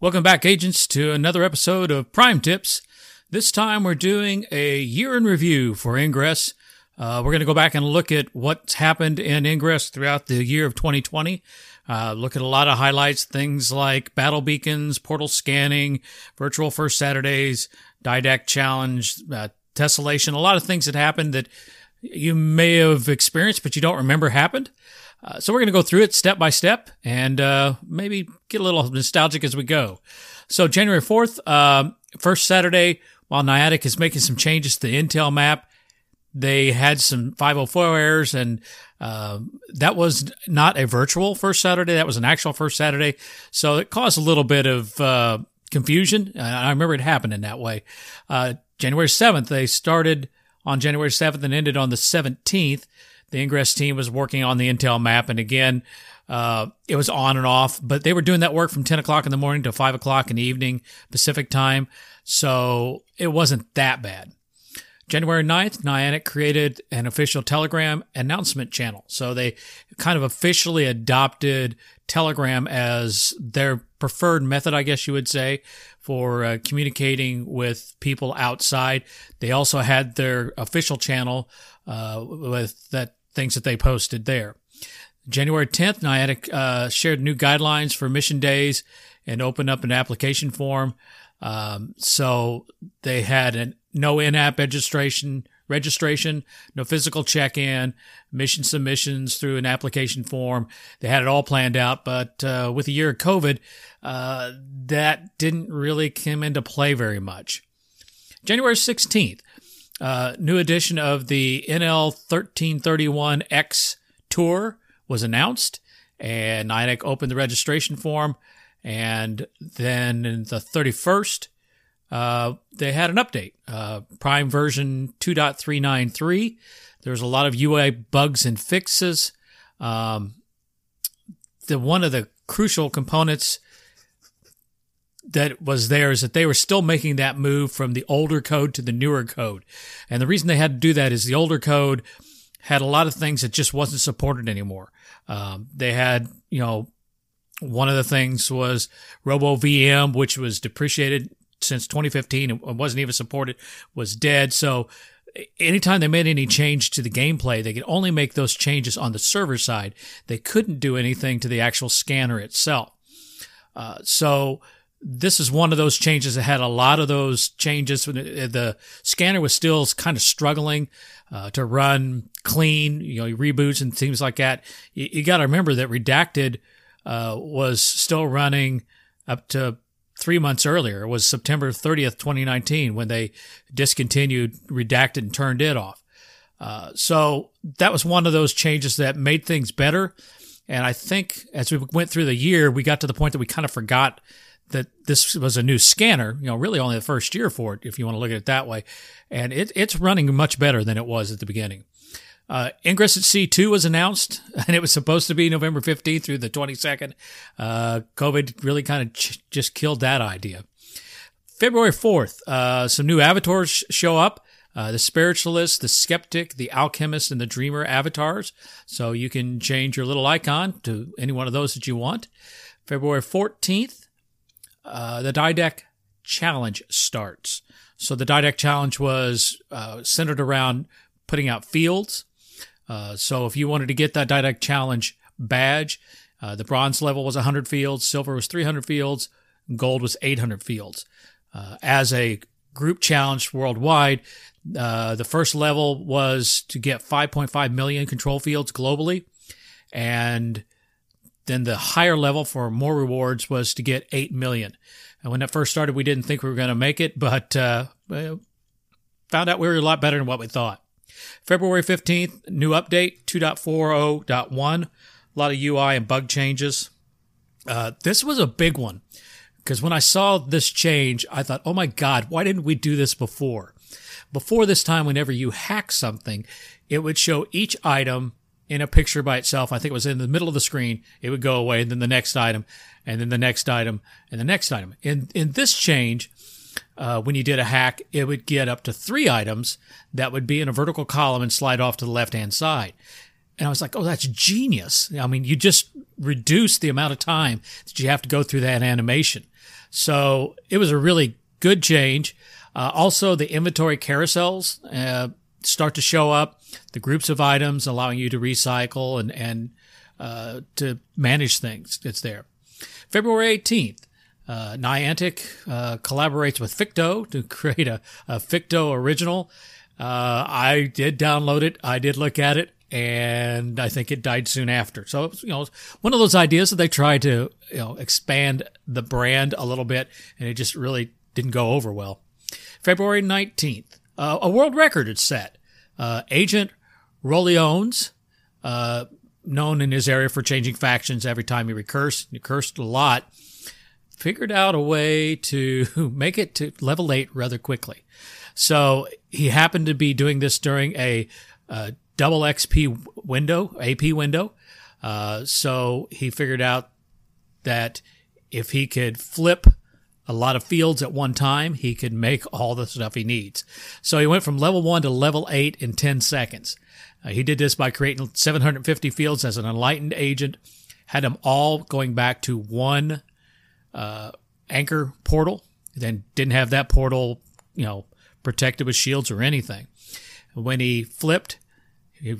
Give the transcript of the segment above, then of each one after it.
Welcome back, agents, to another episode of Prime Tips. This time we're doing a year in review for Ingress. Uh, we're going to go back and look at what's happened in Ingress throughout the year of 2020. Uh, look at a lot of highlights, things like battle beacons, portal scanning, virtual first Saturdays, Didact challenge, uh, tessellation, a lot of things that happened that you may have experienced, but you don't remember happened. Uh, so we're going to go through it step by step and uh, maybe get a little nostalgic as we go. So January 4th, uh, first Saturday, while Niantic is making some changes to the Intel map, they had some 504 errors and uh, that was not a virtual first Saturday. That was an actual first Saturday. So it caused a little bit of uh, confusion. I remember it happened in that way. Uh, January 7th, they started on January 7th and ended on the 17th the Ingress team was working on the Intel map. And again, uh, it was on and off, but they were doing that work from 10 o'clock in the morning to 5 o'clock in the evening Pacific time. So it wasn't that bad. January 9th, Niantic created an official Telegram announcement channel. So they kind of officially adopted Telegram as their preferred method, I guess you would say, for uh, communicating with people outside. They also had their official channel uh, with that things that they posted there. January 10th, Niantic uh, shared new guidelines for mission days and opened up an application form. Um, so they had a no in-app registration, registration, no physical check-in, mission submissions through an application form. They had it all planned out, but uh, with the year of COVID, uh, that didn't really come into play very much. January 16th, uh, new edition of the NL 1331X Tour was announced, and Niantic opened the registration form. And then the 31st, uh, they had an update, uh, Prime version 2.393. There's a lot of UI bugs and fixes. Um, the one of the crucial components that was there is that they were still making that move from the older code to the newer code. And the reason they had to do that is the older code had a lot of things that just wasn't supported anymore. Um, they had, you know, one of the things was RoboVM, which was depreciated since 2015 and wasn't even supported, was dead. So anytime they made any change to the gameplay, they could only make those changes on the server side. They couldn't do anything to the actual scanner itself. Uh, so this is one of those changes that had a lot of those changes. The scanner was still kind of struggling uh, to run clean, you know, reboots and things like that. You, you got to remember that Redacted uh, was still running up to three months earlier. Was September 30th, 2019, when they discontinued Redacted and turned it off. Uh, so that was one of those changes that made things better. And I think as we went through the year, we got to the point that we kind of forgot that this was a new scanner, you know, really only the first year for it, if you want to look at it that way. And it, it's running much better than it was at the beginning. Uh, Ingress at C2 was announced, and it was supposed to be November 15th through the 22nd. Uh, COVID really kind of ch- just killed that idea. February 4th, uh, some new avatars show up. Uh, the spiritualist, the skeptic, the alchemist, and the dreamer avatars. So you can change your little icon to any one of those that you want. February 14th, uh, the Didact Challenge starts. So the Didact Challenge was uh, centered around putting out fields. Uh, so if you wanted to get that Didact Challenge badge, uh, the bronze level was 100 fields, silver was 300 fields, gold was 800 fields. Uh, as a group challenge worldwide, uh, the first level was to get 5.5 million control fields globally, and then the higher level for more rewards was to get 8 million. And when that first started, we didn't think we were going to make it, but uh, found out we were a lot better than what we thought. February 15th, new update 2.40.1. A lot of UI and bug changes. Uh, this was a big one because when I saw this change, I thought, oh my God, why didn't we do this before? Before this time, whenever you hack something, it would show each item in a picture by itself. I think it was in the middle of the screen. It would go away, and then the next item, and then the next item, and the next item. In in this change, uh, when you did a hack, it would get up to three items that would be in a vertical column and slide off to the left hand side. And I was like, oh, that's genius. I mean, you just reduce the amount of time that you have to go through that animation. So it was a really good change. Uh, also, the inventory carousels uh, start to show up, the groups of items allowing you to recycle and, and uh, to manage things. It's there. February 18th, uh, Niantic uh, collaborates with Ficto to create a, a Ficto original. Uh, I did download it. I did look at it and I think it died soon after. So it was, you know, one of those ideas that they tried to, you know, expand the brand a little bit and it just really didn't go over well. February 19th, uh, a world record is set. Uh, Agent Rolliones, uh, known in his area for changing factions every time he recursed, he cursed a lot, figured out a way to make it to level 8 rather quickly. So he happened to be doing this during a uh, double XP window, AP window. Uh, so he figured out that if he could flip a lot of fields at one time, he could make all the stuff he needs. So he went from level one to level eight in 10 seconds. Uh, he did this by creating 750 fields as an enlightened agent, had them all going back to one uh, anchor portal, then didn't have that portal, you know, protected with shields or anything. When he flipped,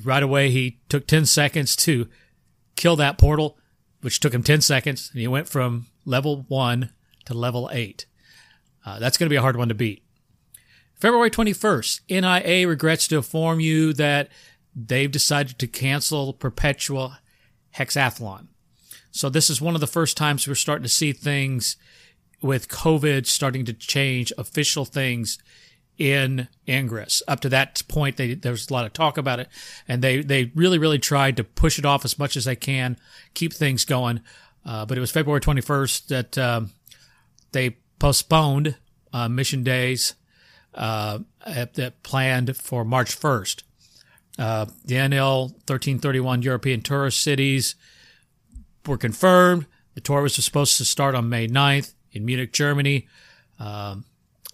right away, he took 10 seconds to kill that portal, which took him 10 seconds, and he went from level 1 to level 8. Uh, that's going to be a hard one to beat. February 21st, NIA regrets to inform you that they've decided to cancel Perpetual Hexathlon. So this is one of the first times we're starting to see things with COVID starting to change official things in Ingress. Up to that point, they, there was a lot of talk about it, and they, they really, really tried to push it off as much as they can, keep things going. Uh, but it was February 21st that um, they postponed uh, mission days uh, that planned for March 1st. Uh, the NL 1331 European tourist cities were confirmed. The tour was supposed to start on May 9th in Munich, Germany. Um,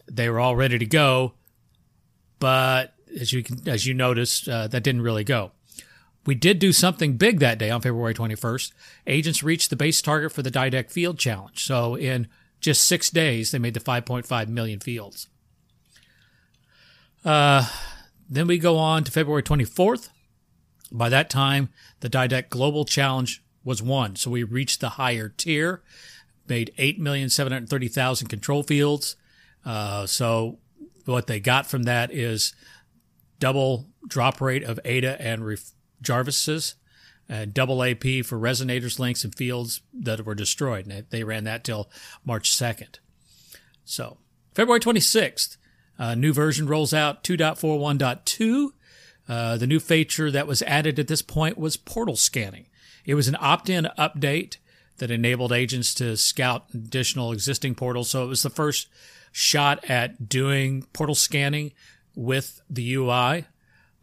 they were all ready to go, but as you can, as you noticed, uh, that didn't really go. We did do something big that day on February 21st. Agents reached the base target for the Didact Field Challenge. So in just six days, they made the 5.5 million fields. Uh, then we go on to February 24th. By that time, the Didact Global Challenge was won. So we reached the higher tier, made 8,730,000 control fields, uh, so what they got from that is double drop rate of Ada and Ref- Jarvis's, and double AP for resonators, links, and fields that were destroyed. And they ran that till March 2nd. So February 26th, a new version rolls out 2.41.2. Uh, the new feature that was added at this point was portal scanning. It was an opt-in update that enabled agents to scout additional existing portals. So it was the first shot at doing portal scanning with the UI.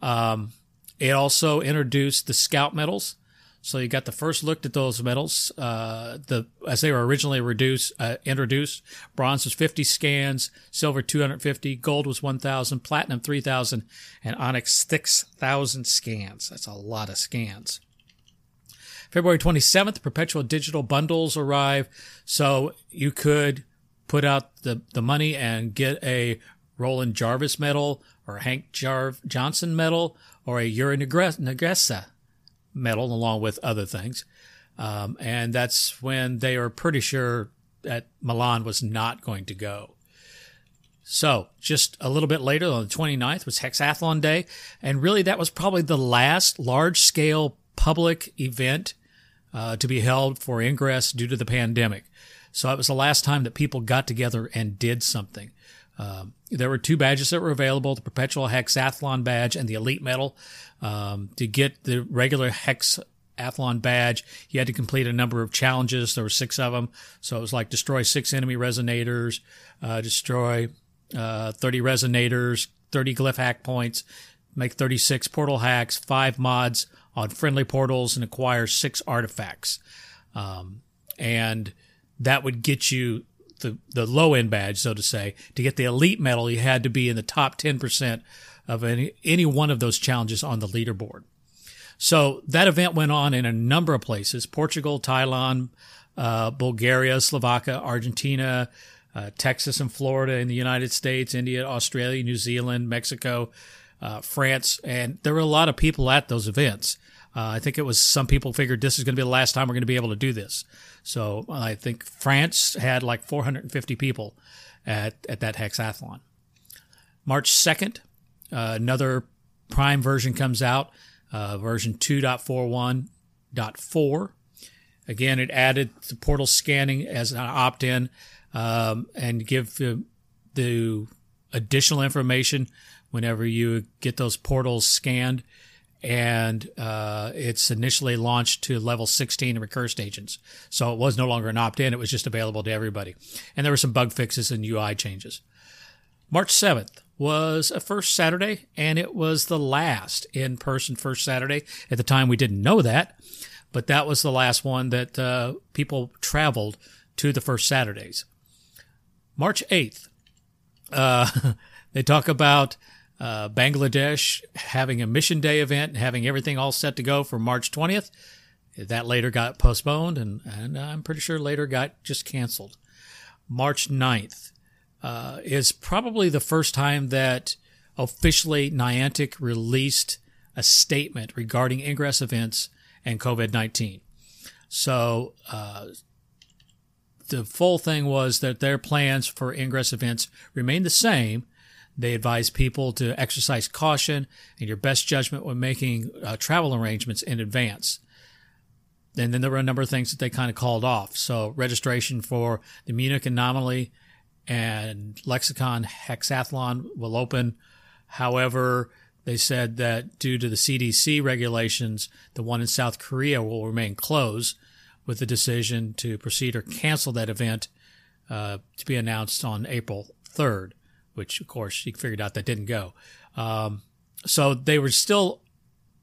Um, it also introduced the scout medals. So you got the first look at those medals. Uh, the as they were originally reduced, uh, introduced, bronze was 50 scans, silver 250, gold was 1,000, platinum 3,000, and onyx 6,000 scans. That's a lot of scans. February 27th, perpetual digital bundles arrive, so you could put out the, the money and get a Roland Jarvis medal or Hank Jarv Johnson medal or a Yuri Negresa medal along with other things. Um, and that's when they were pretty sure that Milan was not going to go. So, just a little bit later on the 29th was Hexathlon Day. And really, that was probably the last large scale public event uh, to be held for Ingress due to the pandemic. So it was the last time that people got together and did something. Um, there were two badges that were available: the Perpetual Hexathlon badge and the Elite Medal. Um, to get the regular Hexathlon badge, you had to complete a number of challenges. There were six of them, so it was like destroy six enemy resonators, uh, destroy uh, 30 resonators, 30 glyph hack points, make 36 portal hacks, five mods on friendly portals, and acquire six artifacts. Um, and that would get you the, the low end badge, so to say. To get the elite medal, you had to be in the top 10% of any, any one of those challenges on the leaderboard. So that event went on in a number of places Portugal, Thailand, uh, Bulgaria, Slovakia, Argentina, uh, Texas and Florida in the United States, India, Australia, New Zealand, Mexico, uh, France. And there were a lot of people at those events. Uh, I think it was some people figured this is going to be the last time we're going to be able to do this. So I think France had like 450 people at, at that hexathlon. March 2nd, uh, another Prime version comes out, uh, version 2.41.4. Again, it added the portal scanning as an opt in um, and give the, the additional information whenever you get those portals scanned and uh, it's initially launched to level 16 recurse agents. So it was no longer an opt in, it was just available to everybody. And there were some bug fixes and UI changes. March 7th was a first Saturday, and it was the last in person first Saturday. At the time, we didn't know that, but that was the last one that uh, people traveled to the first Saturdays. March 8th, uh, they talk about uh, Bangladesh having a Mission Day event and having everything all set to go for March 20th. That later got postponed, and, and I'm pretty sure later got just canceled. March 9th uh, is probably the first time that officially Niantic released a statement regarding ingress events and COVID 19. So, uh, the full thing was that their plans for ingress events remain the same, they advise people to exercise caution and your best judgment when making uh, travel arrangements in advance. And then there were a number of things that they kind of called off. So registration for the Munich Anomaly and Lexicon Hexathlon will open. However, they said that due to the CDC regulations, the one in South Korea will remain closed with the decision to proceed or cancel that event uh, to be announced on April 3rd which of course she figured out that didn't go. Um, so they were still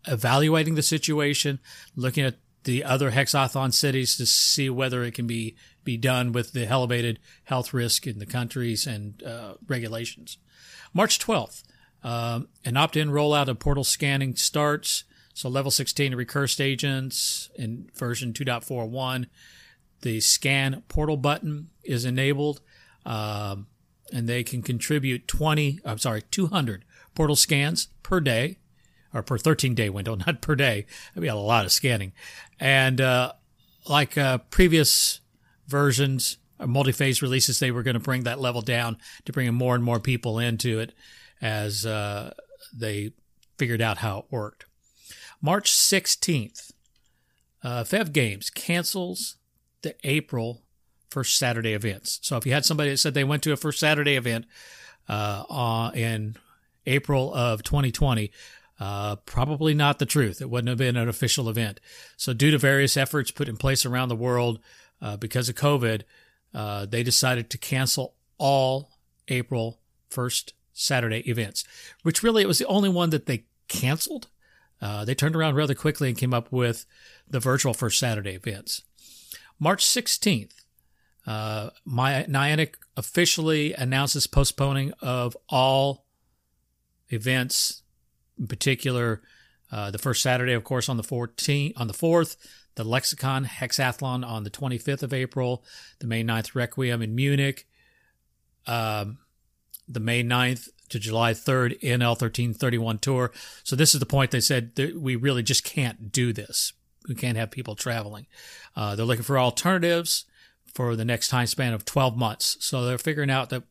evaluating the situation, looking at the other hexathlon cities to see whether it can be be done with the elevated health risk in the countries and uh, regulations. March 12th, um, an opt-in rollout of portal scanning starts. So level 16 recurse agents in version 2.41. The scan portal button is enabled. Um, and they can contribute 20, I'm sorry, 200 portal scans per day or per 13 day window, not per day. That'd be a lot of scanning. And uh, like uh, previous versions, uh, multi phase releases, they were going to bring that level down to bring more and more people into it as uh, they figured out how it worked. March 16th, uh, Fev Games cancels the April first Saturday events. So if you had somebody that said they went to a first Saturday event uh, uh, in April of 2020, uh, probably not the truth. It wouldn't have been an official event. So due to various efforts put in place around the world uh, because of COVID, uh, they decided to cancel all April first Saturday events, which really it was the only one that they canceled. Uh, they turned around rather quickly and came up with the virtual first Saturday events. March 16th, uh, my Niantic officially announces postponing of all events, in particular uh, the first Saturday, of course, on the 14th, on the 4th, the Lexicon Hexathlon on the 25th of April, the May 9th Requiem in Munich, um, the May 9th to July 3rd NL 1331 tour. So this is the point they said that we really just can't do this. We can't have people traveling. Uh, they're looking for alternatives for the next time span of 12 months. So they're figuring out that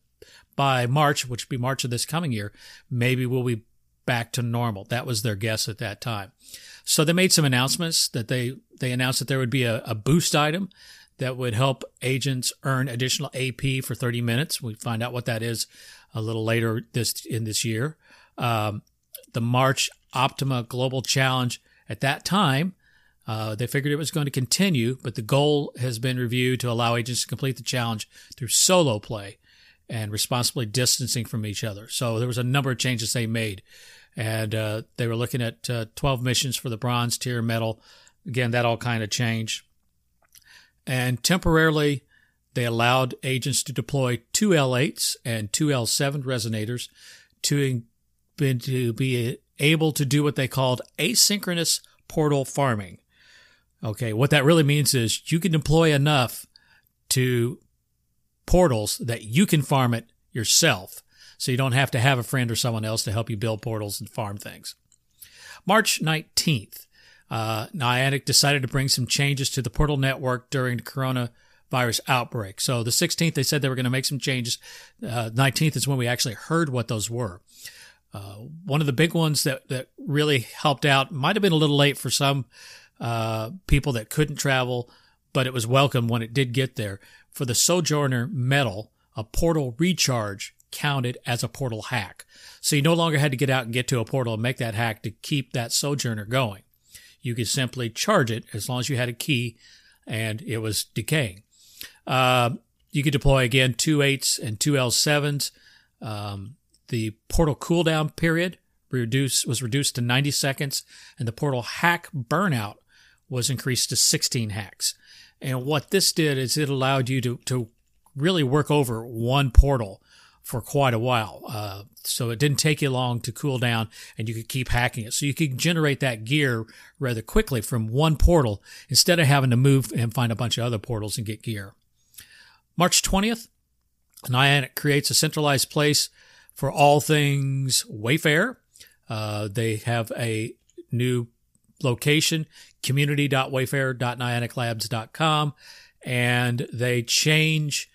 by March, which will be March of this coming year, maybe we'll be back to normal. That was their guess at that time. So they made some announcements that they, they announced that there would be a, a boost item that would help agents earn additional AP for 30 minutes. We find out what that is a little later this in this year. Um, the March Optima Global Challenge at that time uh, they figured it was going to continue, but the goal has been reviewed to allow agents to complete the challenge through solo play and responsibly distancing from each other. So there was a number of changes they made, and uh, they were looking at uh, 12 missions for the bronze tier medal. Again, that all kind of changed. And temporarily, They allowed agents to deploy two L8s and two L7 resonators to, to be able to do what they called asynchronous portal farming. Okay, what that really means is you can deploy enough to portals that you can farm it yourself. So you don't have to have a friend or someone else to help you build portals and farm things. March 19th, uh, Niantic decided to bring some changes to the portal network during the coronavirus outbreak. So the 16th, they said they were going to make some changes. Uh, 19th is when we actually heard what those were. Uh, one of the big ones that, that really helped out might have been a little late for some uh, people that couldn't travel, but it was welcome when it did get there. For the Sojourner medal, a portal recharge counted as a portal hack. So you no longer had to get out and get to a portal and make that hack to keep that Sojourner going. You could simply charge it as long as you had a key and it was decaying. Uh, you could deploy again two 8s and two L7s. Um, the portal cooldown period reduced, was reduced to 90 seconds, and the portal hack burnout was increased to 16 hacks. And what this did is it allowed you to, to really work over one portal for quite a while. Uh, so it didn't take you long to cool down and you could keep hacking it. So you could generate that gear rather quickly from one portal instead of having to move and find a bunch of other portals and get gear. March 20th, Niantic creates a centralized place for all things Wayfarer. Uh, they have a new location, community.wayfarer.nianticlabs.com, and they change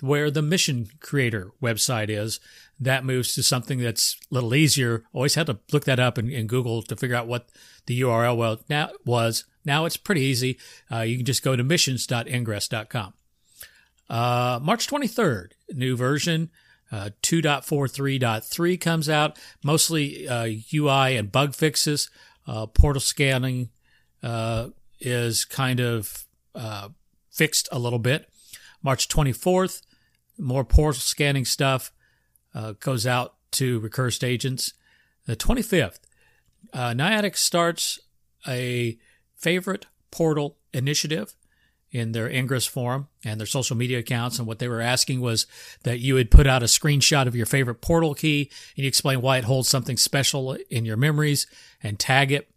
where the mission creator website is. That moves to something that's a little easier. Always had to look that up in, in Google to figure out what the URL well, now was. Now it's pretty easy. Uh, you can just go to missions.ingress.com. Uh, March 23rd, new version. Uh, 2.43.3 comes out, mostly uh, UI and bug fixes. Uh, portal scanning uh, is kind of uh, fixed a little bit. March 24th, more portal scanning stuff uh, goes out to recursed agents. The 25th, uh, Niantic starts a favorite portal initiative in their Ingress forum and their social media accounts. And what they were asking was that you would put out a screenshot of your favorite portal key and you explain why it holds something special in your memories and tag it.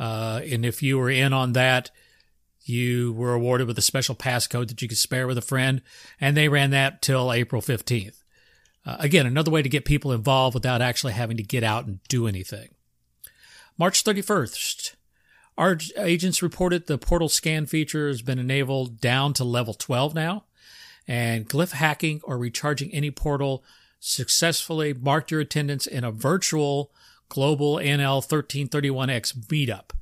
Uh, and if you were in on that, you were awarded with a special passcode that you could spare with a friend, and they ran that till April 15th. Uh, again, another way to get people involved without actually having to get out and do anything. March 31st, our agents reported the portal scan feature has been enabled down to level 12 now, and glyph hacking or recharging any portal successfully marked your attendance in a virtual global NL 1331X meetup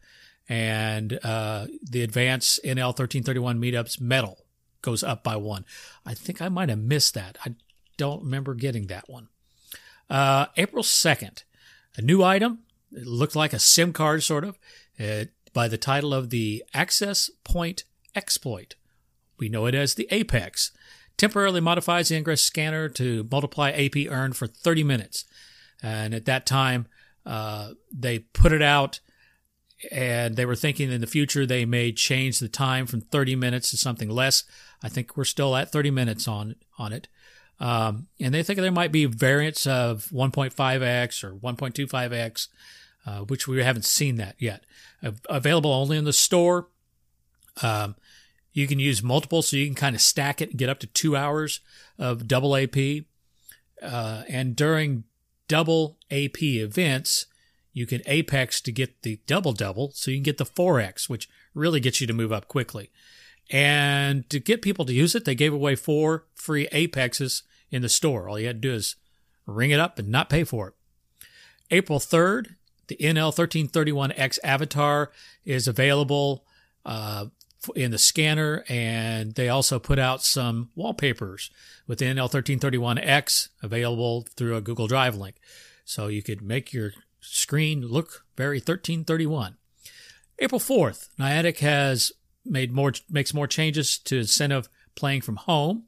and uh, the advanced NL 1331 meetups medal goes up by one. I think I might have missed that. I don't remember getting that one. Uh, April 2nd, a new item. It looked like a SIM card, sort of, uh, by the title of the Access Point Exploit. We know it as the Apex. Temporarily modifies the Ingress scanner to multiply AP earned for 30 minutes. And at that time, uh, they put it out and they were thinking in the future they may change the time from 30 minutes to something less. I think we're still at 30 minutes on on it. Um, and they think there might be variants of 1.5x or 1.25x, uh, which we haven't seen that yet. Available only in the store. Um, you can use multiple, so you can kind of stack it and get up to two hours of double AP. Uh, and during double AP events, you can apex to get the double double, so you can get the 4x, which really gets you to move up quickly. And to get people to use it, they gave away four free apexes in the store. All you had to do is ring it up and not pay for it. April 3rd, the NL 1331X avatar is available uh, in the scanner, and they also put out some wallpapers with the NL 1331X available through a Google Drive link. So you could make your screen look very 1331. April 4th, Niantic has made more makes more changes to incentive playing from home.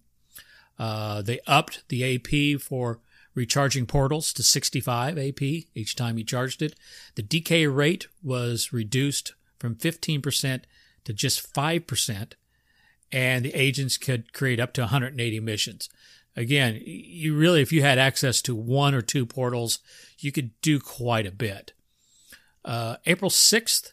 Uh, they upped the AP for recharging portals to 65 AP each time you charged it. The decay rate was reduced from 15% to just 5%. and the agents could create up to 180 missions. Again, you really, if you had access to one or two portals, you could do quite a bit. Uh, April 6th,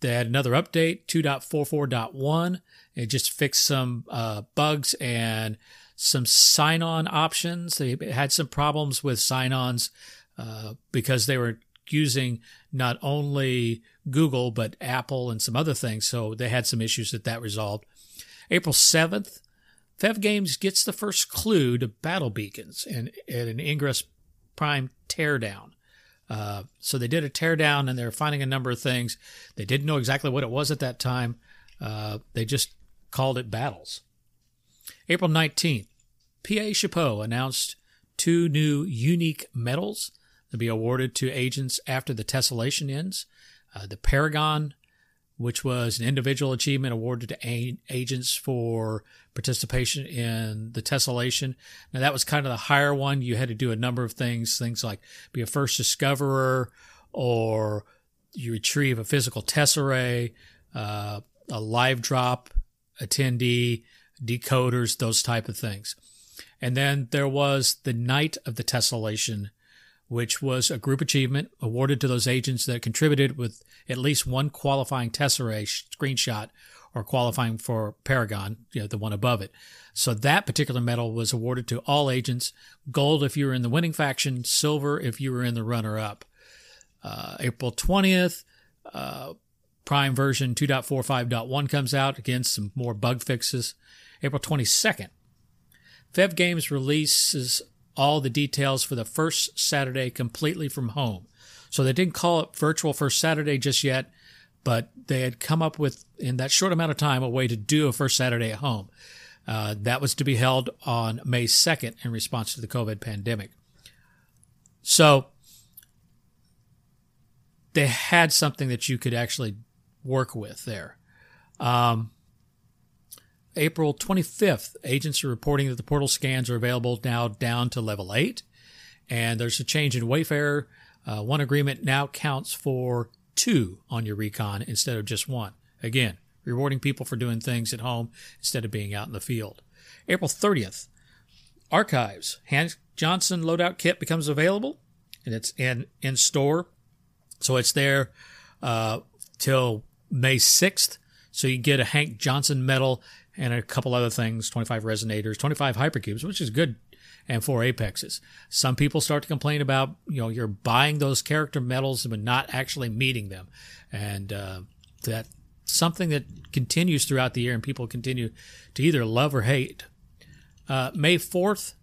they had another update, 2.44.1. It just fixed some uh, bugs and some sign on options. They had some problems with sign ons uh, because they were using not only Google, but Apple and some other things. So they had some issues that that resolved. April 7th, Fev Games gets the first clue to battle beacons and, and an Ingress Prime teardown. Uh, so they did a teardown and they're finding a number of things. They didn't know exactly what it was at that time. Uh, they just called it battles. April 19th, PA Chapeau announced two new unique medals to be awarded to agents after the tessellation ends. Uh, the Paragon, which was an individual achievement awarded to a- agents for participation in the tessellation. Now, that was kind of the higher one. You had to do a number of things, things like be a first discoverer or you retrieve a physical tesserae, uh, a live drop attendee, decoders, those type of things. And then there was the Knight of the tessellation which was a group achievement awarded to those agents that contributed with at least one qualifying Tesserae screenshot or qualifying for Paragon, you know, the one above it. So that particular medal was awarded to all agents. Gold if you were in the winning faction, silver if you were in the runner up. Uh, April 20th, uh, Prime version 2.45.1 comes out. Again, some more bug fixes. April 22nd, Fev Games releases all the details for the first Saturday completely from home. So they didn't call it virtual first Saturday just yet, but they had come up with, in that short amount of time, a way to do a first Saturday at home. Uh, that was to be held on May 2nd in response to the COVID pandemic. So they had something that you could actually work with there. Um, April 25th, agents are reporting that the portal scans are available now down to level 8. And there's a change in Wayfarer. Uh, one agreement now counts for two on your recon instead of just one. Again, rewarding people for doing things at home instead of being out in the field. April 30th, archives. Hank Johnson loadout kit becomes available and it's in, in store. So it's there uh, till May 6th. So you get a Hank Johnson medal and a couple other things 25 resonators, 25 hypercubes, which is good, and four apexes. Some people start to complain about, you know, you're buying those character medals but not actually meeting them. And uh, that something that continues throughout the year and people continue to either love or hate. Uh, May 4th,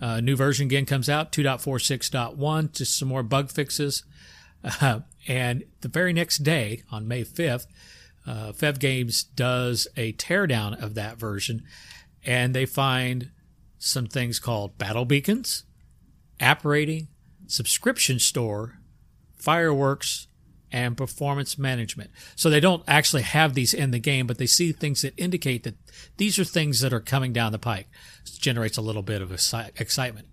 a uh, new version again comes out, 2.46.1, just some more bug fixes. Uh, and the very next day, on May 5th, uh, Fev Games does a teardown of that version, and they find some things called battle beacons, app rating, subscription store, fireworks, and performance management. So they don't actually have these in the game, but they see things that indicate that these are things that are coming down the pike. Generates a little bit of excitement.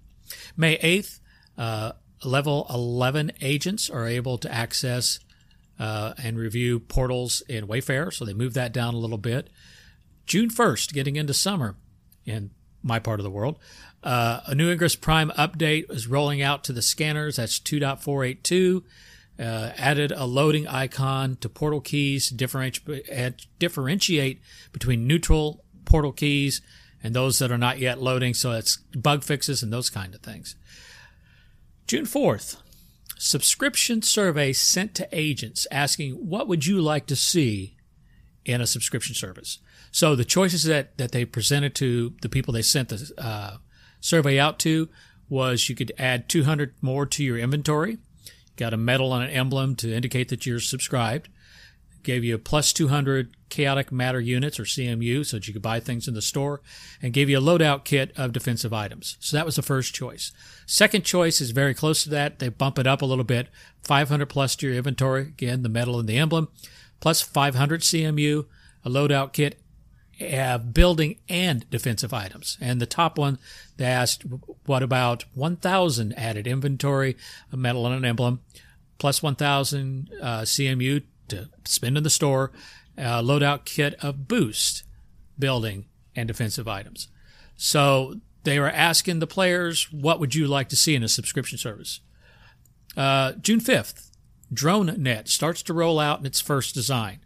May 8th, uh, level 11 agents are able to access uh, and review portals in Wayfarer. So they moved that down a little bit. June 1st, getting into summer in my part of the world, uh, a new Ingress Prime update is rolling out to the scanners. That's 2.482. Uh, added a loading icon to portal keys to differentiate, differentiate between neutral portal keys and those that are not yet loading. So it's bug fixes and those kind of things. June 4th, subscription survey sent to agents asking what would you like to see in a subscription service. So the choices that, that they presented to the people they sent the uh, survey out to was you could add 200 more to your inventory, got a medal and an emblem to indicate that you're subscribed, gave you plus 200 chaotic matter units or CMU so that you could buy things in the store, and gave you a loadout kit of defensive items. So that was the first choice. Second choice is very close to that. They bump it up a little bit 500 plus to your inventory. Again, the medal and the emblem, plus 500 CMU, a loadout kit, have building and defensive items. And the top one, they asked, what about 1,000 added inventory, a medal and an emblem, plus 1,000 uh, CMU to spend in the store, a loadout kit of boost. building, and defensive items. So they were asking the players, what would you like to see in a subscription service? Uh, June 5th, DroneNet starts to roll out in its first design.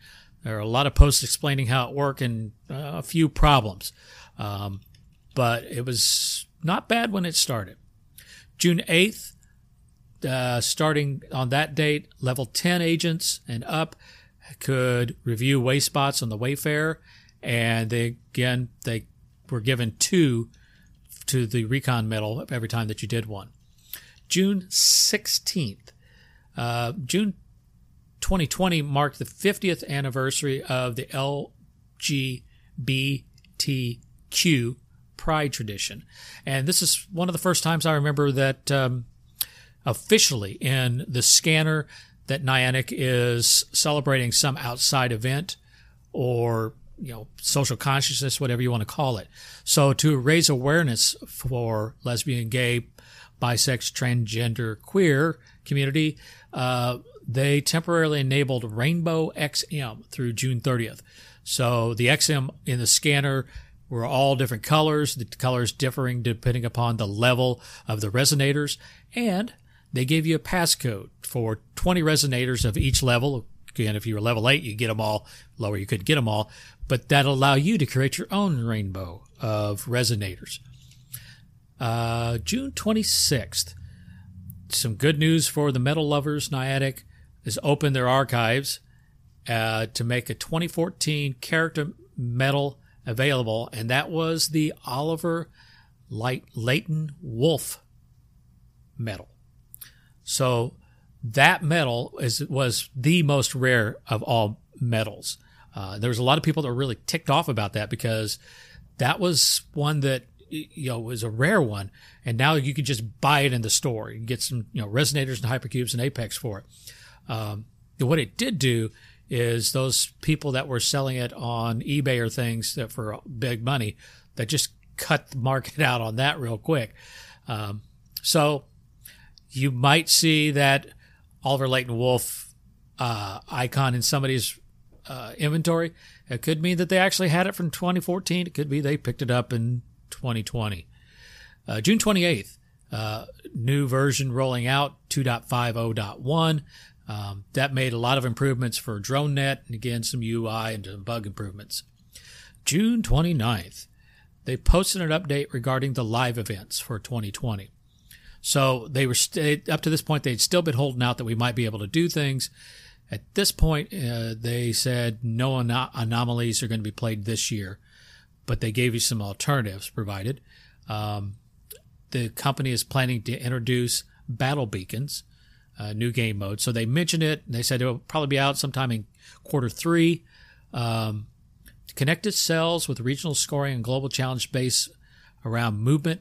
There are a lot of posts explaining how it works and uh, a few problems. Um, but it was not bad when it started. June 8th, uh, starting on that date, level 10 agents and up could review wayspots on the Wayfarer. And they, again, they were given two to the recon medal every time that you did one. June 16th, uh, June 2020 marked the 50th anniversary of the LGBTQ pride tradition. And this is one of the first times I remember that um, officially in the scanner that Niantic is celebrating some outside event or you know social consciousness whatever you want to call it. So to raise awareness for lesbian gay bisex transgender queer community uh, they temporarily enabled rainbow xm through june 30th so the xm in the scanner were all different colors the colors differing depending upon the level of the resonators and they gave you a passcode for 20 resonators of each level Again, if you were level eight, you get them all. Lower, you could get them all. But that'll allow you to create your own rainbow of resonators. Uh, June 26th. Some good news for the metal lovers. Niantic has opened their archives uh, to make a 2014 character medal available, and that was the Oliver Light Layton Wolf medal. So that metal is was the most rare of all metals. Uh, there was a lot of people that were really ticked off about that because that was one that you know was a rare one, and now you could just buy it in the store. You get some you know resonators and hypercubes and apex for it. Um, what it did do is those people that were selling it on eBay or things that for big money that just cut the market out on that real quick. Um, so you might see that Oliver Layton Wolf uh, icon in somebody's uh, inventory. It could mean that they actually had it from 2014. It could be they picked it up in 2020. Uh, June 28th, uh, new version rolling out 2.50.1. Um, that made a lot of improvements for DroneNet and again some UI and some bug improvements. June 29th, they posted an update regarding the live events for 2020. So they were st- up to this point, they'd still been holding out that we might be able to do things. At this point, uh, they said no anom- anomalies are going to be played this year, but they gave you some alternatives provided. Um, the company is planning to introduce battle beacons, uh, new game mode. So they mentioned it. They said it will probably be out sometime in quarter three. Um, connected cells with regional scoring and global challenge base around movement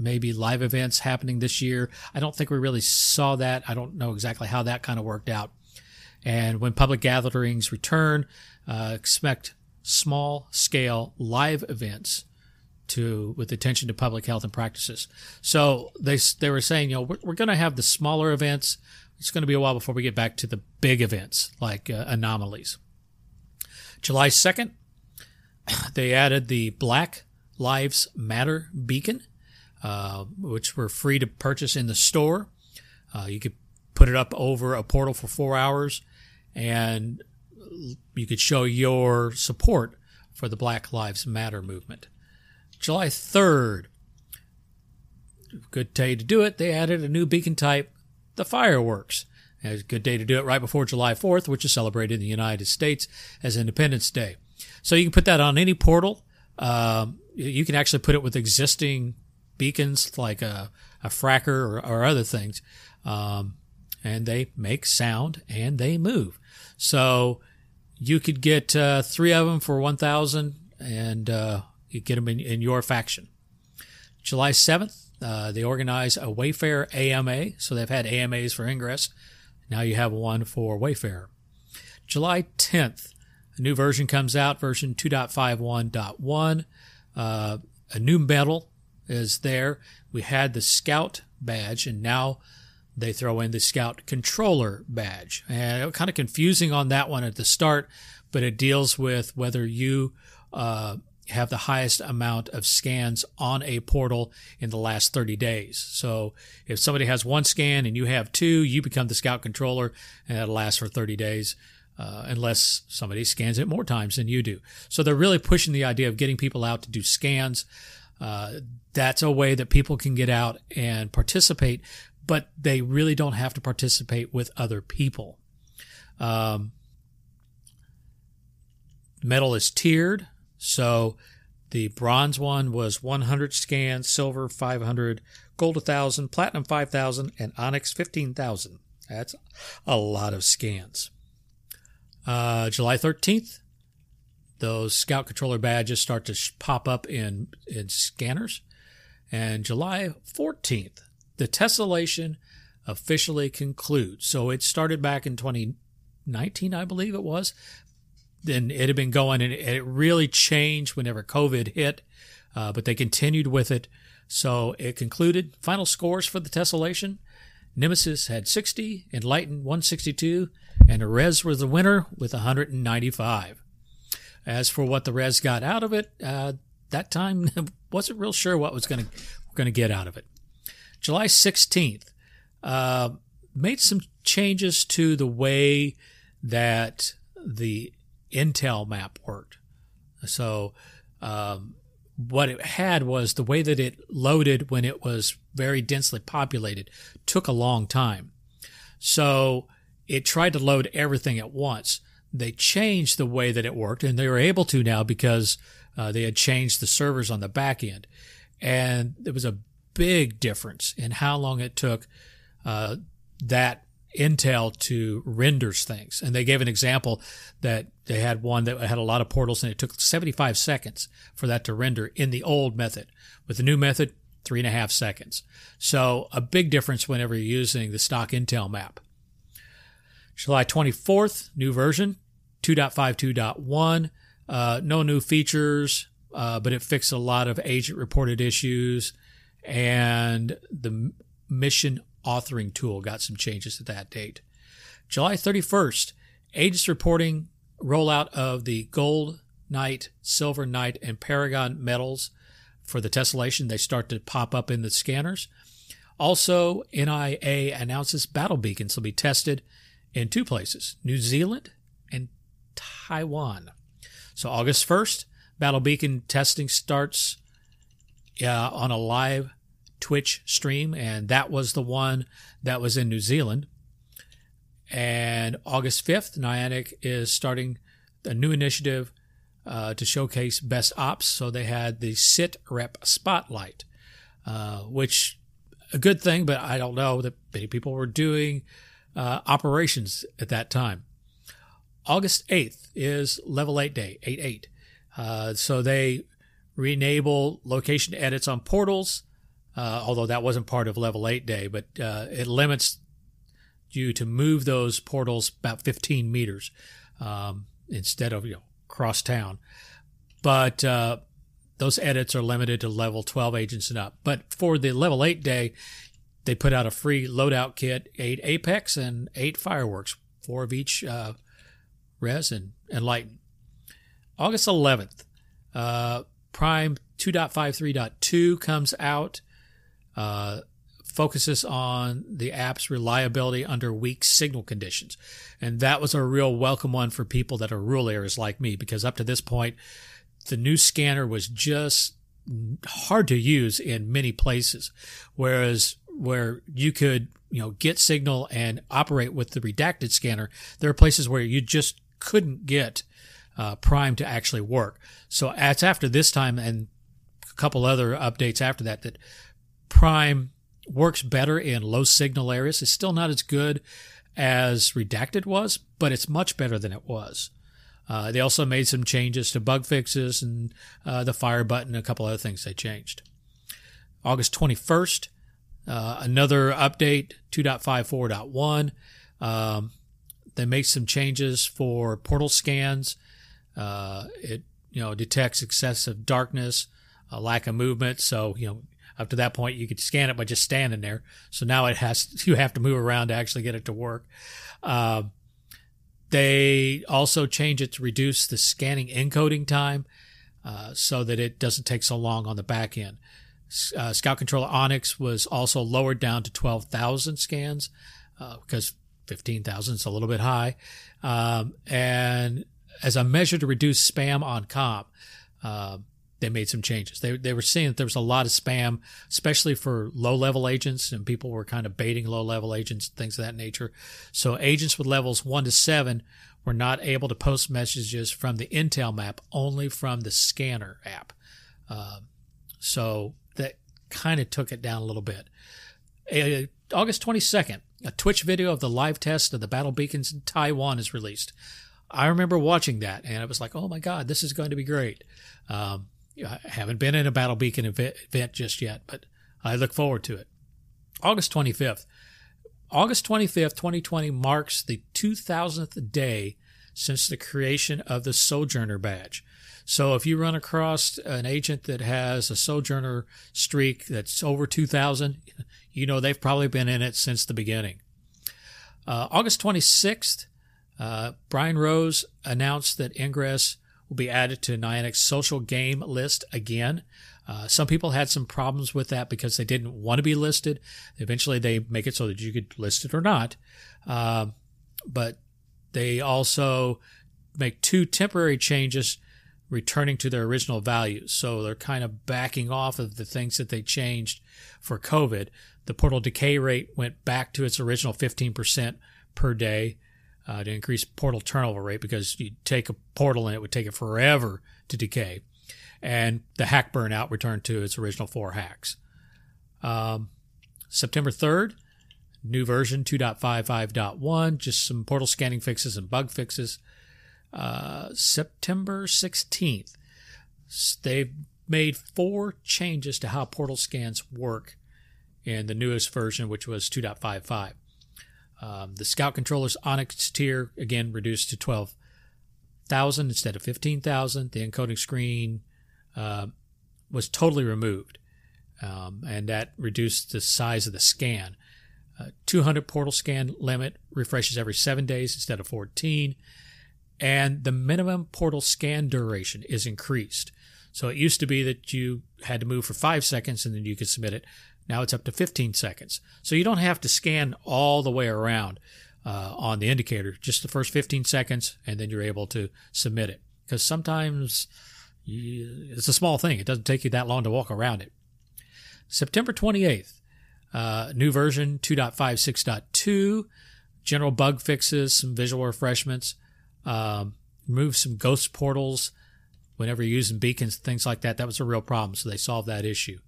maybe live events happening this year. I don't think we really saw that. I don't know exactly how that kind of worked out. And when public gatherings return, uh, expect small scale live events to with attention to public health and practices. So they they were saying, you know, we're, we're going to have the smaller events. It's going to be a while before we get back to the big events like uh, anomalies. July 2nd, they added the Black Lives Matter beacon uh, which were free to purchase in the store. Uh, you could put it up over a portal for four hours, and you could show your support for the Black Lives Matter movement. July 3rd, good day to do it. They added a new beacon type, the fireworks. A good day to do it right before July 4th, which is celebrated in the United States as Independence Day. So you can put that on any portal. Um, you can actually put it with existing beacons like a, a fracker or, or other things. Um, and they make sound and they move. So you could get uh, three of them for 1000 and uh, you get them in, in your faction. July 7th, uh, they organize a Wayfarer AMA. So they've had AMAs for Ingress. Now you have one for Wayfarer. July 10th, a new version comes out, version 2.51.1. Uh, a new medal is there. We had the Scout badge, and now they throw in the Scout Controller badge. And kind of confusing on that one at the start, but it deals with whether you uh, have the highest amount of scans on a portal in the last 30 days. So if somebody has one scan and you have two, you become the scout controller and that'll last for 30 days. Uh, unless somebody scans it more times than you do. So they're really pushing the idea of getting people out to do scans. Uh, that's a way that people can get out and participate, but they really don't have to participate with other people. Um, medal is tiered. So the bronze one was 100 scans, silver 500, gold 1,000, platinum 5,000, and onyx 15,000. That's a lot of scans. Uh, July 13th, those scout controller badges start to sh- pop up in, in scanners. And July 14th, the tessellation officially concludes. So it started back in 2019, I believe it was, then it had been going and it really changed whenever COVID hit, uh, but they continued with it. So it concluded. Final scores for the tessellation. Nemesis had 60, Enlightened 162, and Res was the winner with 195. As for what the Res got out of it, uh, that time wasn't real sure what was going to going to get out of it. July 16th uh, made some changes to the way that the Intel map worked. So, um, what it had was the way that it loaded when it was very densely populated took a long time. So, it tried to load everything at once. They changed the way that it worked, and they were able to now because uh, they had changed the servers on the back end. And there was a big difference in how long it took uh, that Intel to renders things. And they gave an example that they had one that had a lot of portals and it took 75 seconds for that to render in the old method. With the new method, three and a half seconds. So a big difference whenever you're using the stock Intel map. July 24th, new version, 2.52.1. Uh, no new features, uh, but it fixed a lot of agent reported issues and the mission authoring tool got some changes at that date. July 31st, agents reporting rollout of the Gold Knight, Silver Knight, and Paragon medals for the tessellation. They start to pop up in the scanners. Also, NIA announces battle beacons will be tested in two places New Zealand and Taiwan. So, August 1st, battle beacon testing starts uh, on a live Twitch stream, and that was the one that was in New Zealand. And August 5th, Niantic is starting a new initiative uh, to showcase best ops. So they had the Sit Rep Spotlight, uh, which a good thing, but I don't know that many people were doing uh, operations at that time. August 8th is level 8 day, 8 8. Uh, so they re-enable location edits on portals uh, although that wasn't part of level 8 day, but uh, it limits you to move those portals about 15 meters um, instead of you know cross town. But uh, those edits are limited to level 12 agents and up. But for the level 8 day, they put out a free loadout kit, eight Apex and eight fireworks, four of each uh, res and enlighten. August 11th, uh, Prime 2.53.2 comes out uh, focuses on the app's reliability under weak signal conditions. And that was a real welcome one for people that are rural areas like me, because up to this point, the new scanner was just hard to use in many places. Whereas where you could, you know, get signal and operate with the redacted scanner, there are places where you just couldn't get uh, Prime to actually work. So it's after this time and a couple other updates after that that Prime works better in low signal areas. It's still not as good as Redacted was, but it's much better than it was. Uh, they also made some changes to bug fixes and uh, the fire button, a couple other things they changed. August 21st, uh, another update 2.54.1. Um, they make some changes for portal scans. Uh, it you know detects excessive darkness, a lack of movement. So you know up to that point, you could scan it by just standing there. So now it has you have to move around to actually get it to work. Uh, they also change it to reduce the scanning encoding time. uh, so that it doesn't take so long on the back end. Uh, Scout Controller Onyx was also lowered down to 12,000 scans uh, because 15,000 is a little bit high. Um, and as a measure to reduce spam on comp, uh, they made some changes. They, they were seeing that there was a lot of spam, especially for low level agents, and people were kind of baiting low level agents, things of that nature. So agents with levels one to seven were not able to post messages from the Intel map, only from the scanner app. Uh, so kind of took it down a little bit. August 22nd, a Twitch video of the live test of the battle beacons in Taiwan is released. I remember watching that and I was like, oh my God, this is going to be great. Um, I haven't been in a battle beacon event just yet, but I look forward to it. August 25th. August 25th, 2020 marks the 2000th day since the creation of the Sojourner badge. So if you run across an agent that has a Sojourner streak that's over 2000, you know they've probably been in it since the beginning. Uh, August 26th, uh, Brian Rose announced that Ingress will be added to Niantic's social game list again. Uh, some people had some problems with that because they didn't want to be listed. Eventually, they make it so that you could list it or not. Uh, but they also make two temporary changes returning to their original values. So they're kind of backing off of the things that they changed for COVID. The portal decay rate went back to its original 15% per day uh, to increase portal turnover rate because you take a portal and it would take it forever to decay. And the hack burnout returned to its original four hacks. Um, September 3rd, new version 2.55.1, just some portal scanning fixes and bug fixes. Uh, September 16th, they've made four changes to how portal scans work in the newest version, which was 2.55. Um, the Scout controller's Onyx tier, again, reduced to 12,000 instead of 15,000. The encoding screen uh, was totally removed, um, and that reduced the size of the scan. Uh, 200 portal scan limit refreshes every seven days instead of 14. And the minimum portal scan duration is increased. So it used to be that you had to move for five seconds and then you could submit it. Now it's up to 15 seconds. So you don't have to scan all the way around uh, on the indicator, just the first 15 seconds, and then you're able to submit it. Because sometimes you, it's a small thing, it doesn't take you that long to walk around it. September 28th, uh, new version 2.56.2, general bug fixes, some visual refreshments, um, remove some ghost portals whenever you're using beacons, things like that. That was a real problem, so they solved that issue.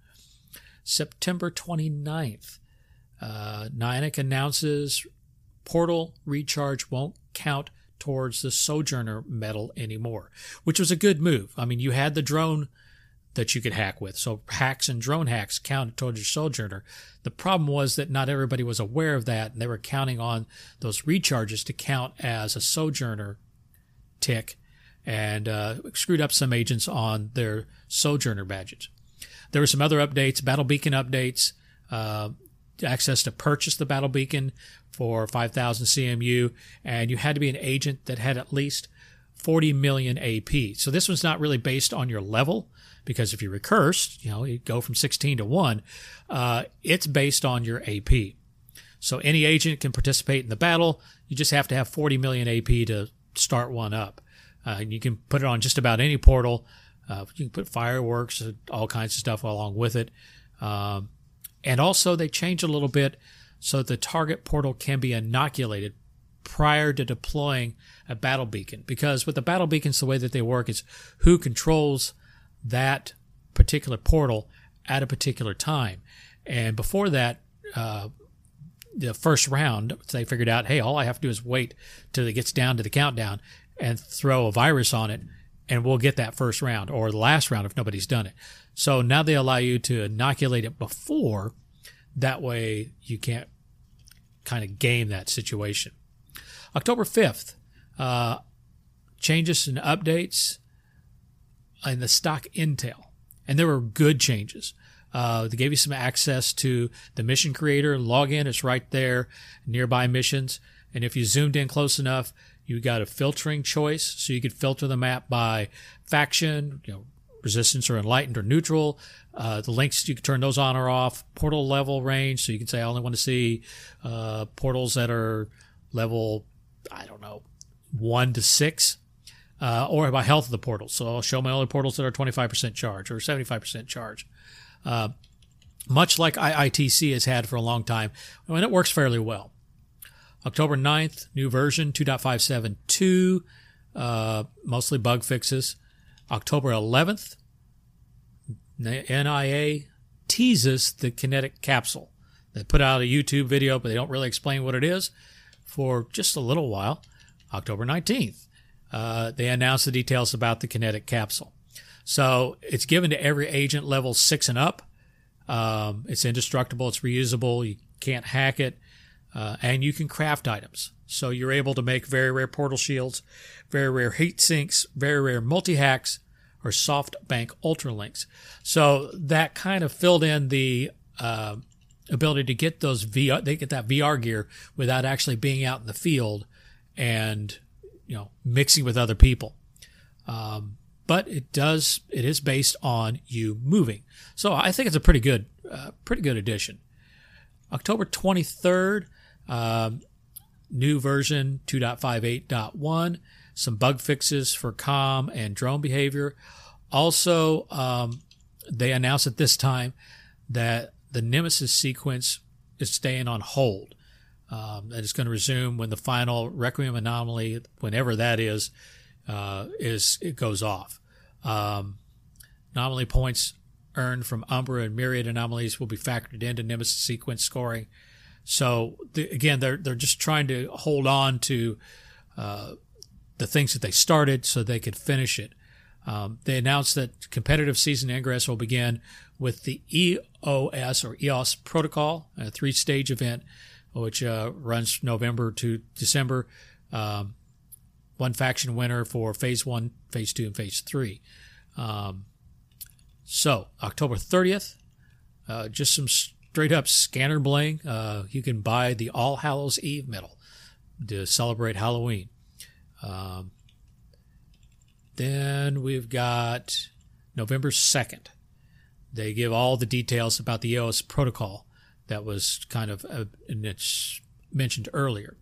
September 29th, uh, Niantic announces portal recharge won't count towards the Sojourner medal anymore, which was a good move. I mean, you had the drone that you could hack with. So hacks and drone hacks counted towards your Sojourner. The problem was that not everybody was aware of that, and they were counting on those recharges to count as a Sojourner tick, and uh, screwed up some agents on their Sojourner badges. There were some other updates, Battle Beacon updates, uh, access to purchase the Battle Beacon for 5,000 CMU, and you had to be an agent that had at least 40 million AP. So this was not really based on your level, because if you recurse, you know, you go from 16 to 1. Uh, it's based on your AP. So any agent can participate in the battle. You just have to have 40 million AP to start one up. Uh, you can put it on just about any portal. Uh, you can put fireworks, all kinds of stuff along with it. Um, and also, they change a little bit so the target portal can be inoculated prior to deploying a battle beacon. Because with the battle beacons, the way that they work is who controls that particular portal at a particular time. And before that, uh, the first round, they figured out, hey, all I have to do is wait till it gets down to the countdown and throw a virus on it and we'll get that first round or the last round if nobody's done it. So now they allow you to inoculate it before. That way you can't kind of game that situation. October 5th, uh, changes and updates in the stock intel. And there were good changes. Uh, they gave you some access to the mission creator, log in, it's right there, nearby missions. And if you zoomed in close enough, you got a filtering choice, so you could filter the map by faction, you know, resistance or enlightened or neutral. Uh, the links you can turn those on or off. Portal level range, so you can say I only want to see uh, portals that are level, I don't know, one to six, uh, or by health of the portal. So I'll show my only portals that are 25% charge or 75% charge. Uh, much like IITC has had for a long time, and it works fairly well. October 9th, new version 2.572, uh, mostly bug fixes. October 11th, NIA teases the kinetic capsule. They put out a YouTube video, but they don't really explain what it is for just a little while. October 19th, uh, they announced the details about the kinetic capsule. So it's given to every agent level six and up. Um, it's indestructible, it's reusable, you can't hack it, uh, and you can craft items. So you're able to make very rare portal shields, very rare heat sinks, very rare multi hacks, or SoftBank Ultra Links. So that kind of filled in the uh, ability to get those VR, they get that VR gear without actually being out in the field and you know mixing with other people. Um, but it does it is based on you moving. So I think it's a pretty good uh, pretty good addition. October 23rd, uh, new version 2.58.1, some bug fixes for COM and drone behavior. Also, um, they announced at this time that the Nemesis sequence is staying on hold. Um, and it's going to resume when the final Requiem anomaly, whenever that is, uh, is it goes off. Um, anomaly points earned from Umbra and Myriad anomalies will be factored into Nemesis sequence scoring. So the, again, they're they're just trying to hold on to uh, the things that they started so they could finish it. Um, they announced that competitive season ingress will begin with the EOS or EOS protocol, a three-stage event which uh, runs November to December. Um, one faction winner for phase one, phase two, and phase three. Um, so October 30th, uh, just some straight up scanner bling. Uh, you can buy the All Hallows Eve medal to celebrate Halloween. Um, then we've got November 2nd. They give all the details about the EOS protocol that was kind of uh, mentioned earlier.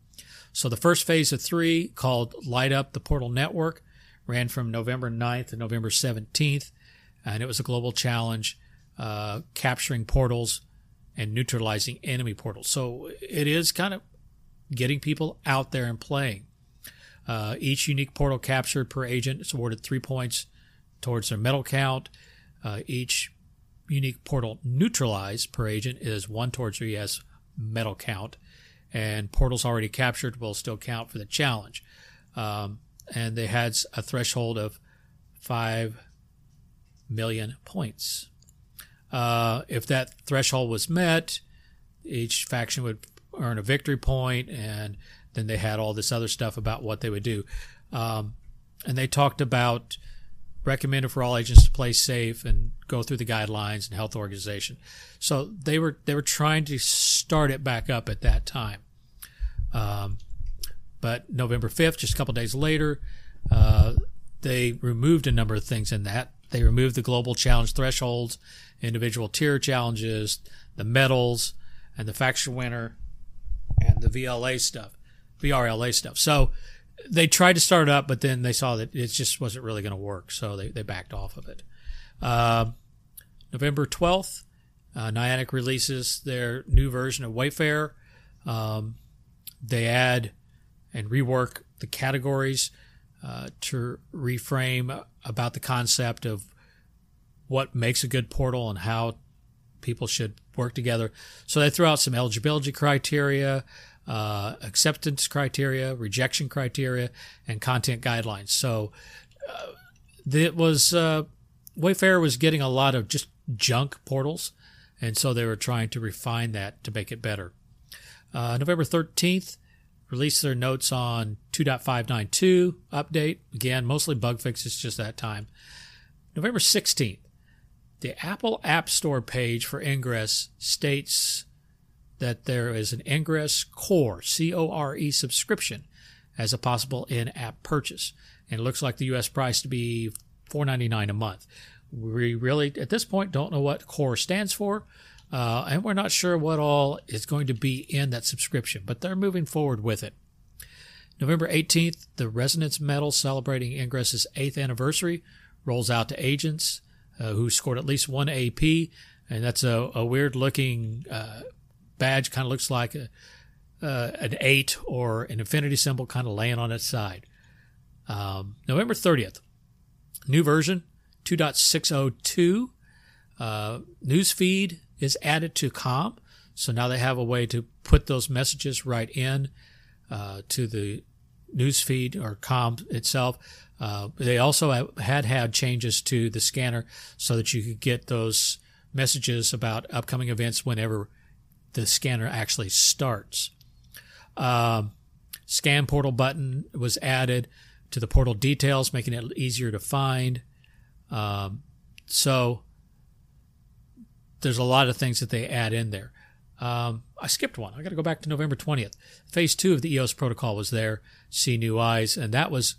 So the first phase of three, called Light Up the Portal Network, ran from November 9th to November 17th, and it was a global challenge uh, capturing portals and neutralizing enemy portals. So it is kind of getting people out there and playing. Uh, each unique portal captured per agent is awarded three points towards their medal count. Uh, each unique portal neutralized per agent is one towards your ES medal count. And portals already captured will still count for the challenge. Um, and they had a threshold of 5 million points. Uh, if that threshold was met, each faction would earn a victory point, and then they had all this other stuff about what they would do. Um, and they talked about recommended for all agents to play safe and go through the guidelines and health organization. So they were they were trying to start it back up at that time. Um, but November 5th, just a couple days later, uh, they removed a number of things in that. They removed the global challenge thresholds, individual tier challenges, the medals, and the faction winner, and the VLA stuff, VRLA stuff. So they tried to start up, but then they saw that it just wasn't really going to work, so they, they backed off of it. Uh, November 12th, uh, Niantic releases their new version of Wayfarer. Um, they add and rework the categories uh, to reframe about the concept of what makes a good portal and how people should work together. So they throw out some eligibility criteria, uh, acceptance criteria, rejection criteria, and content guidelines. So uh, it was uh, Wayfarer was getting a lot of just junk portals, and so they were trying to refine that to make it better. Uh, November 13th, released their notes on 2.592 update. Again, mostly bug fixes just that time. November 16th, the Apple App Store page for Ingress states that there is an Ingress Core, C O R E subscription as a possible in app purchase. And it looks like the US price to be $4.99 a month, We really, at this point, don't know what core stands for. Uh, and we're not sure what all is going to be in that subscription, but they're moving forward with it. November 18th, the Resonance Medal celebrating Ingress's eighth anniversary rolls out to agents uh, who scored at least one AP, and that's a, a weird looking uh, badge, kind of looks like a, uh, an eight or an infinity symbol kind of laying on its side. Um, November 30th, new version 2.602. Uh, newsfeed is added to COM. So now they have a way to put those messages right in uh, to the newsfeed or COM itself. Uh, they also had had changes to the scanner so that you could get those messages about upcoming events whenever the scanner actually starts. Um, scan portal button was added to the portal details, making it easier to find. Um, so there's a lot of things that they add in there. Um, I skipped one. I got to go back to November 20th. Phase two of the EOS protocol was there, See New Eyes, and that was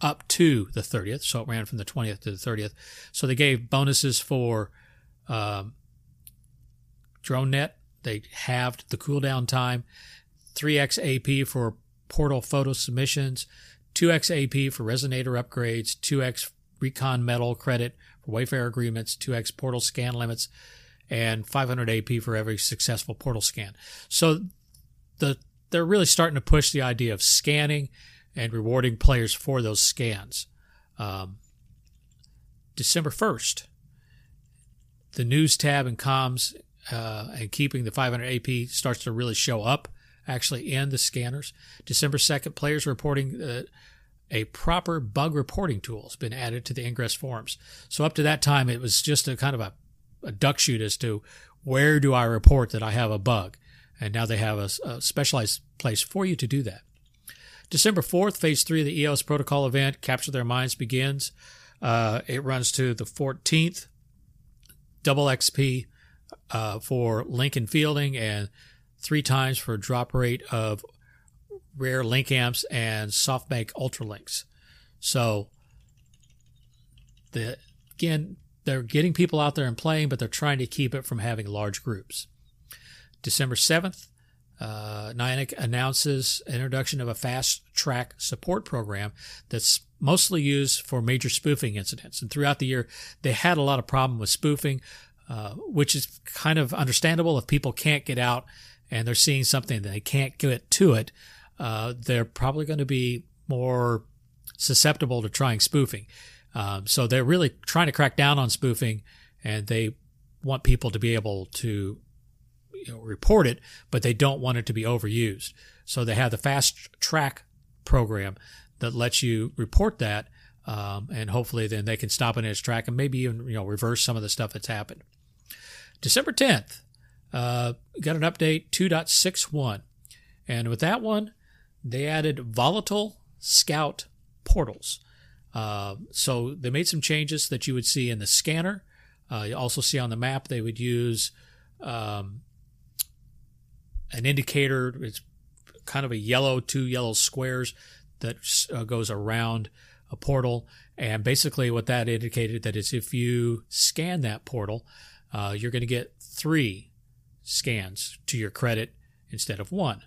up to the 30th. So it ran from the 20th to the 30th. So they gave bonuses for um, DroneNet. They halved the cooldown time, 3x AP for portal photo submissions, 2x AP for resonator upgrades, 2x recon medal credit for Wayfarer agreements, 2x portal scan limits, and 500 AP for every successful portal scan. So the they're really starting to push the idea of scanning and rewarding players for those scans. Um, December 1st, the news tab and comms uh, and keeping the 500 AP starts to really show up actually in the scanners. December 2nd, players reporting uh, a proper bug reporting tool has been added to the Ingress forums. So up to that time, it was just a kind of a a duck shoot as to where do I report that I have a bug. And now they have a, a specialized place for you to do that. December 4th, phase three of the EOS protocol event, Capture Their Minds, begins. Uh, it runs to the 14th. Double XP uh, for Lincoln Fielding and three times for drop rate of rare link amps and SoftBank Ultralinks. So, the again, they're getting people out there and playing, but they're trying to keep it from having large groups. December 7th, uh, Niantic announces introduction of a fast track support program that's mostly used for major spoofing incidents. And throughout the year, they had a lot of problem with spoofing, uh, which is kind of understandable if people can't get out and they're seeing something they can't get to it. Uh, they're probably going to be more susceptible to trying spoofing. Um, so they're really trying to crack down on spoofing, and they want people to be able to you know, report it, but they don't want it to be overused. So they have the fast track program that lets you report that, um, and hopefully then they can stop it in its track and maybe even you know reverse some of the stuff that's happened. December 10th, uh, got an update 2.61, and with that one, they added volatile scout portals. Uh, so they made some changes that you would see in the scanner. Uh, you also see on the map they would use um, an indicator. It's kind of a yellow, two yellow squares that uh, goes around a portal. And basically, what that indicated that is if you scan that portal, uh, you're going to get three scans to your credit instead of one.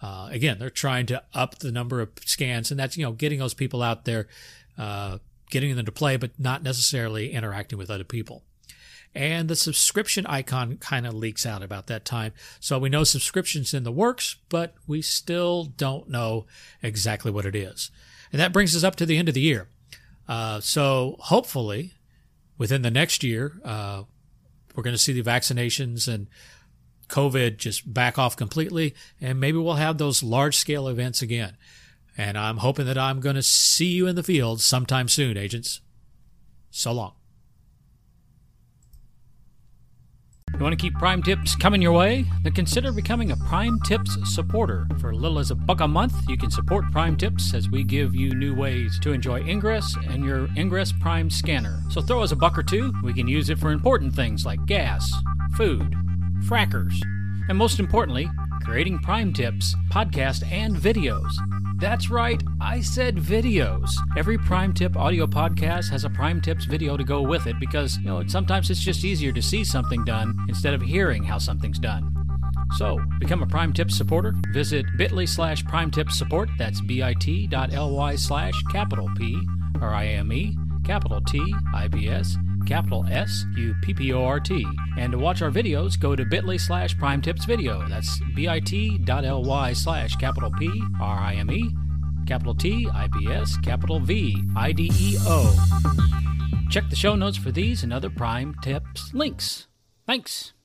Uh, again, they're trying to up the number of scans, and that's you know getting those people out there uh, getting them to play, but not necessarily interacting with other people. And the subscription icon kind of leaks out about that time. So we know subscriptions in the works, but we still don't know exactly what it is. And that brings us up to the end of the year. Uh, so hopefully, within the next year, uh, we're going to see the vaccinations and COVID just back off completely, and maybe we'll have those large scale events again. And I'm hoping that I'm going to see you in the field sometime soon, agents. So long. You want to keep Prime Tips coming your way? Then consider becoming a Prime Tips supporter. For little as a buck a month, you can support Prime Tips as we give you new ways to enjoy Ingress and your Ingress Prime scanner. So throw us a buck or two. We can use it for important things like gas, food, frackers, and most importantly, creating Prime Tips, podcast, and videos. That's right, I said videos. Every Prime Tip audio podcast has a Prime Tips video to go with it because, you know, sometimes it's just easier to see something done instead of hearing how something's done. So, become a Prime Tips supporter. Visit bit.ly slash Prime Tips support. That's bit.ly slash capital P R I M E, capital T I B S, capital S U P P O R T. And to watch our videos, go to bit.ly slash Prime Tips video. That's bit.ly slash capital P R I M E, capital T I P S, capital V I D E O. Check the show notes for these and other Prime Tips links. Thanks.